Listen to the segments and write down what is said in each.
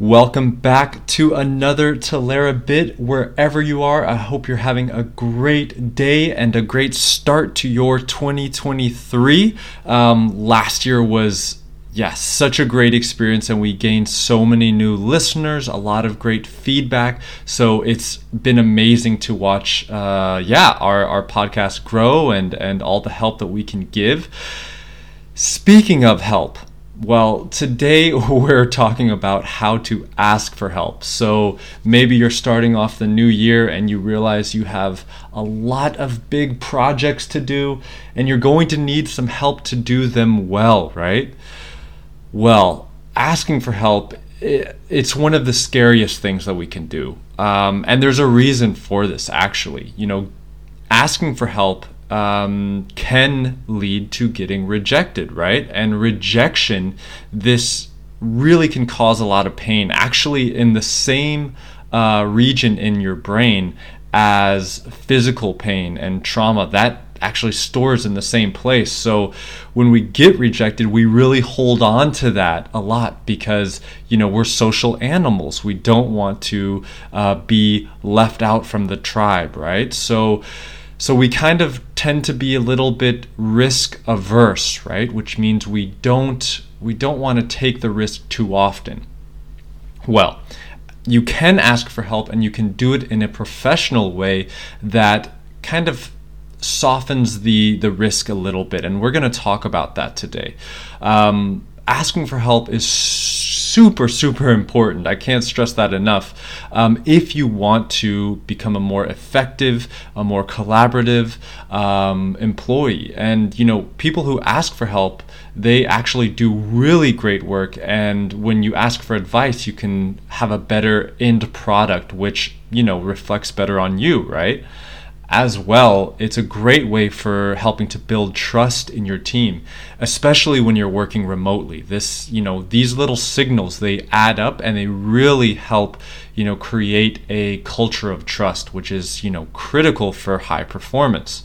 Welcome back to another Talaera Bit, wherever you are. I hope you're having a great day and a great start to your 2023. Um, last year was, yes, such a great experience, and we gained so many new listeners, a lot of great feedback. So it's been amazing to watch, uh, yeah, our, our podcast grow and, and all the help that we can give. Speaking of help, well, today we're talking about how to ask for help. So maybe you're starting off the new year and you realize you have a lot of big projects to do and you're going to need some help to do them well, right? Well, asking for help, it's one of the scariest things that we can do. Um, and there's a reason for this, actually. You know, asking for help um, can lead to getting rejected, right? And rejection, this really can cause a lot of pain, actually, in the same uh, region in your brain as physical pain and trauma. That actually stores in the same place. So when we get rejected, we really hold on to that a lot because, you know, we're social animals. We don't want to uh, be left out from the tribe, right? So, so we kind of tend to be a little bit risk averse, right? Which means we don't we don't want to take the risk too often. Well, you can ask for help and you can do it in a professional way that kind of softens the the risk a little bit and we're going to talk about that today um, asking for help is super, super important. I can't stress that enough. Um, if you want to become a more effective, a more collaborative um, employee, and you know, people who ask for help, they actually do really great work. And when you ask for advice, you can have a better end product, which you know reflects better on you, right? As well, it's a great way for helping to build trust in your team, especially when you're working remotely. This, you know, these little signals they add up and they really help, you know, create a culture of trust, which is, you know, critical for high performance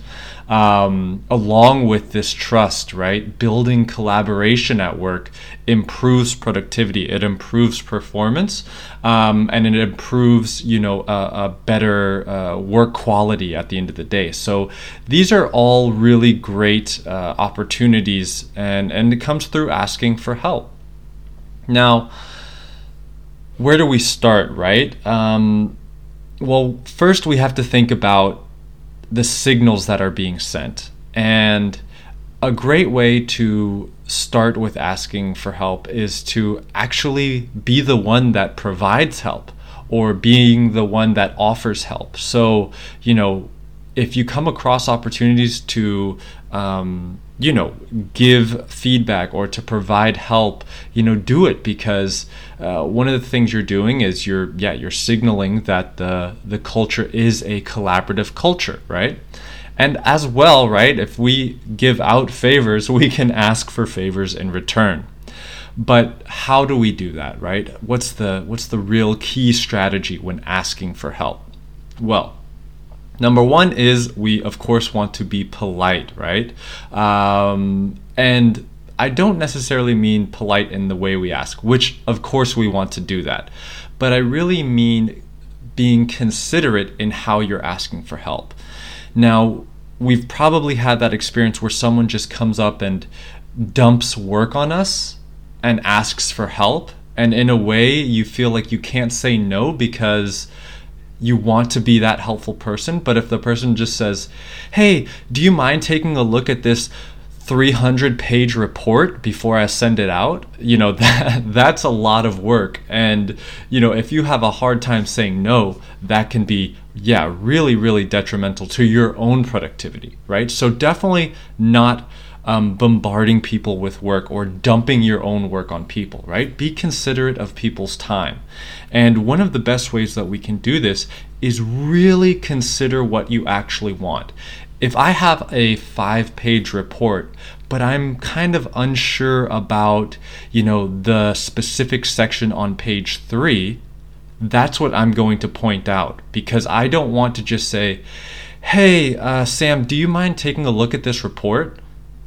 um, along with this trust, right? Building collaboration at work improves productivity, it improves performance, um, and it improves, you know, a, a better uh, work quality at the end of the day. So these are all really great uh, opportunities, and and it comes through asking for help. Now, where do we start, right? Um, well, first we have to think about the signals that are being sent. And a great way to start with asking for help is to actually be the one that provides help or being the one that offers help. So, you know, if you come across opportunities to, um, you know, give feedback or to provide help, you know, do it because uh, one of the things you're doing is you're, yeah, you're signaling that the the culture is a collaborative culture, right? And as well, right, if we give out favors, we can ask for favors in return. But how do we do that, right? What's the what's the real key strategy when asking for help? Well, Number one is we, of course, want to be polite, right? Um, and I don't necessarily mean polite in the way we ask, which, of course, we want to do that. But I really mean being considerate in how you're asking for help. Now, we've probably had that experience where someone just comes up and dumps work on us and asks for help. And in a way, you feel like you can't say no because you want to be that helpful person. But if the person just says, hey, do you mind taking a look at this 300 page report before I send it out, you know, that that's a lot of work. And, you know, if you have a hard time saying no, that can be, yeah, really, really detrimental to your own productivity, right? So definitely not um, bombarding people with work or dumping your own work on people, right? Be considerate of people's time. And one of the best ways that we can do this is really consider what you actually want. If I have a five page report, but I'm kind of unsure about, you know, the specific section on page three, that's what I'm going to point out because I don't want to just say, hey, uh, Sam, do you mind taking a look at this report?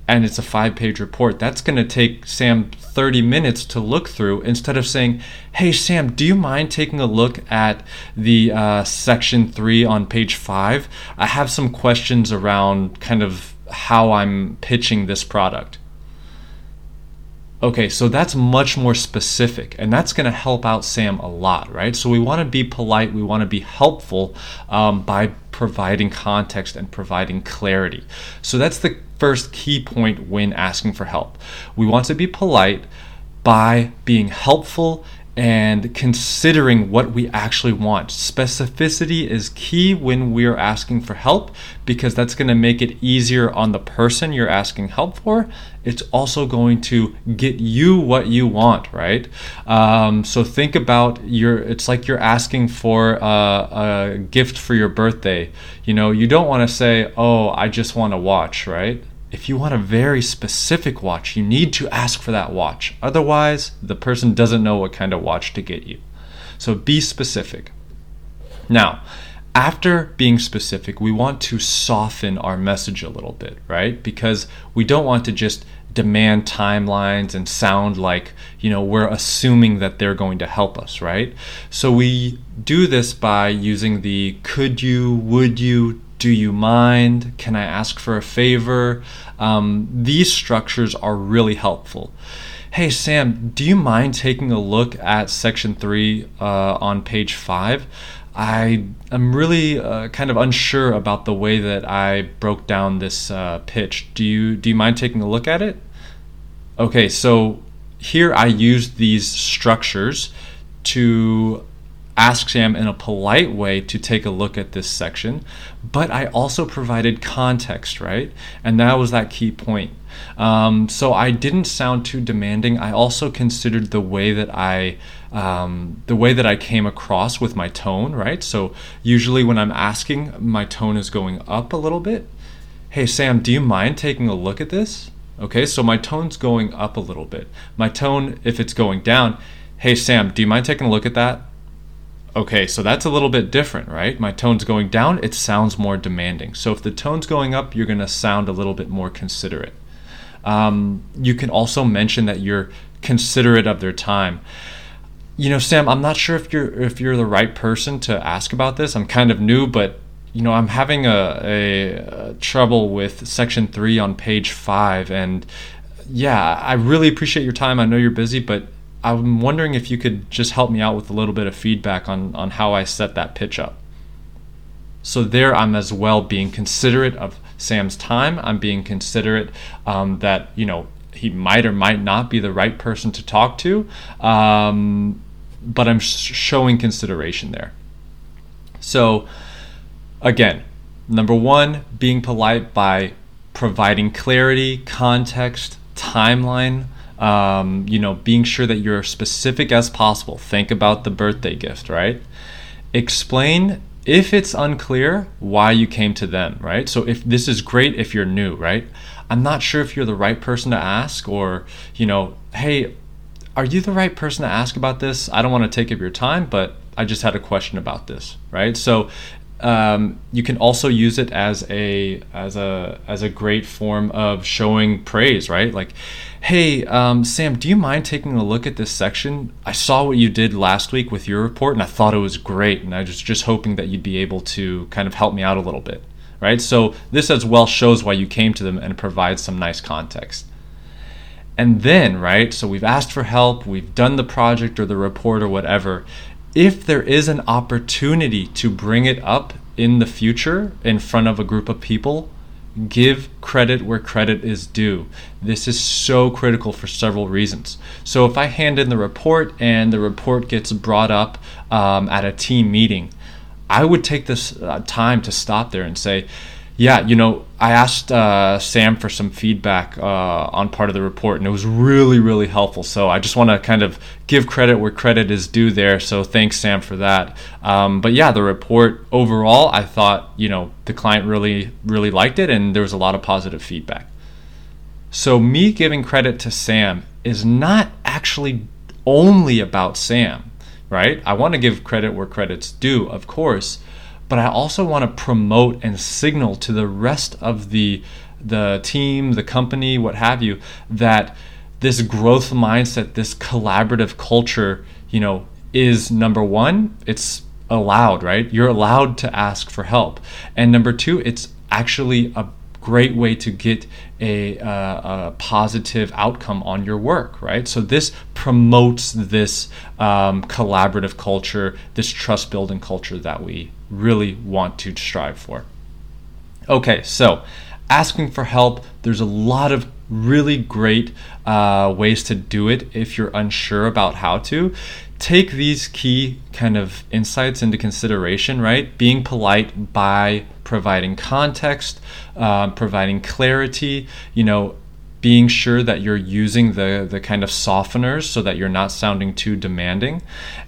And it's a five page report, that's going to take Sam 30 minutes to look through instead of saying, Hey, Sam, do you mind taking a look at the uh, section three on page five? I have some questions around kind of how I'm pitching this product. Okay, so that's much more specific, and that's going to help out Sam a lot, right? So we want to be polite, we want to be helpful um, by providing context and providing clarity. So that's the first key point when asking for help. We want to be polite by being helpful and considering what we actually want. Specificity is key when we're asking for help because that's going to make it easier on the person you're asking help for. It's also going to get you what you want, right? Um, so think about your. It's like you're asking for a, a gift for your birthday. You know, you don't want to say, "Oh, I just want a watch," right? If you want a very specific watch, you need to ask for that watch. Otherwise, the person doesn't know what kind of watch to get you. So be specific. Now, after being specific, we want to soften our message a little bit, right? Because we don't want to just demand timelines and sound like, you know, we're assuming that they're going to help us, right? So we do this by using the could you, would you, do you mind? Can I ask for a favor? Um, these structures are really helpful. Hey, Sam, do you mind taking a look at section three uh, on page five? I am really uh, kind of unsure about the way that I broke down this uh, pitch. Do you do you mind taking a look at it? Okay, so here I used these structures to ask Sam in a polite way to take a look at this section, but I also provided context, right? And that was that key point. Um, so I didn't sound too demanding. I also considered the way that I um, the way that I came across with my tone, right? So usually when I'm asking, my tone is going up a little bit. Hey Sam, do you mind taking a look at this? Okay, so my tone's going up a little bit. My tone, if it's going down, hey Sam, do you mind taking a look at that? Okay, so that's a little bit different, right? My tone's going down, it sounds more demanding. So if the tone's going up, you're going to sound a little bit more considerate. Um, you can also mention that you're considerate of their time. You know, Sam, I'm not sure if you're if you're the right person to ask about this. I'm kind of new, but you know, I'm having a, a, a trouble with section three on page five, and yeah, I really appreciate your time. I know you're busy, but I'm wondering if you could just help me out with a little bit of feedback on, on how I set that pitch up. So, there I'm as well being considerate of Sam's time. I'm being considerate um, that, you know, he might or might not be the right person to talk to, um, but I'm sh- showing consideration there. So, again, number one, being polite by providing clarity, context, timeline um, you know, being sure that you're specific as possible. Think about the birthday gift, right? Explain if it's unclear why you came to them, right? So if this is great if you're new, right? I'm not sure if you're the right person to ask or, you know, hey, are you the right person to ask about this? I don't want to take up your time, but I just had a question about this, right? So um, you can also use it as a as a as a great form of showing praise, right? Like, hey, um, Sam, do you mind taking a look at this section? I saw what you did last week with your report, and I thought it was great, and I was just hoping that you'd be able to kind of help me out a little bit, right? So this as well shows why you came to them and provides some nice context. And then, right, so we've asked for help, we've done the project or the report or whatever if there is an opportunity to bring it up in the future in front of a group of people, give credit where credit is due. This is so critical for several reasons. So, if I hand in the report and the report gets brought up um, at a team meeting, I would take this uh, time to stop there and say, yeah, you know, I asked uh, Sam for some feedback uh, on part of the report, and it was really, really helpful. So I just want to kind of give credit where credit is due there. So thanks, Sam, for that. Um, but yeah, the report overall, I thought, you know, the client really, really liked it, and there was a lot of positive feedback. So me giving credit to Sam is not actually only about Sam, right? I want to give credit where credit's due, of course but I also want to promote and signal to the rest of the the team, the company, what have you, that this growth mindset, this collaborative culture, you know, is number one, it's allowed, right? You're allowed to ask for help. And number two, it's actually a great way to get a, uh, a, positive outcome on your work, right? So this promotes this um, collaborative culture, this trust building culture that we really want to strive for. Okay, so asking for help, there's a lot of really great uh, ways to do it if you're unsure about how to take these key kind of insights into consideration, right? Being polite by providing context, uh, providing clarity, you know, being sure that you're using the the kind of softeners so that you're not sounding too demanding.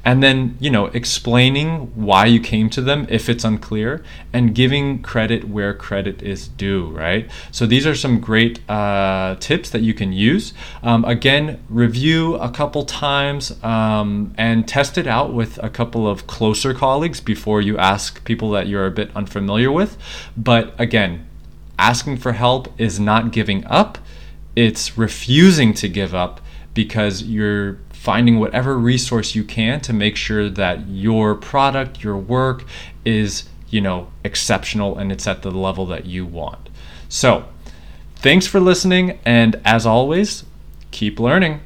And then you know explaining why you came to them if it's unclear and giving credit where credit is due right? So these are some great uh, tips that you can use. Um, again review a couple times um, and test it out with a couple of closer colleagues before you ask people that you're a bit unfamiliar with. But again asking for help is not giving up it's refusing to give up because you're finding whatever resource you can to make sure that your product, your work is, you know, exceptional and it's at the level that you want. So, thanks for listening and as always, keep learning.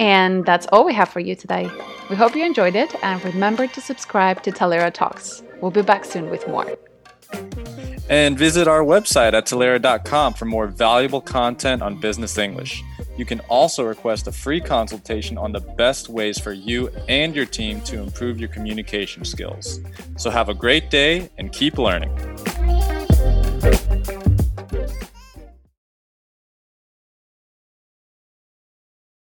And that's all we have for you today. We hope you enjoyed it and remember to subscribe to Talaera Talks. We'll be back soon with more. And visit our website at Talaera.com for more valuable content on business English. You can also request a free consultation on the best ways for you and your team to improve your communication skills. So have a great day and keep learning.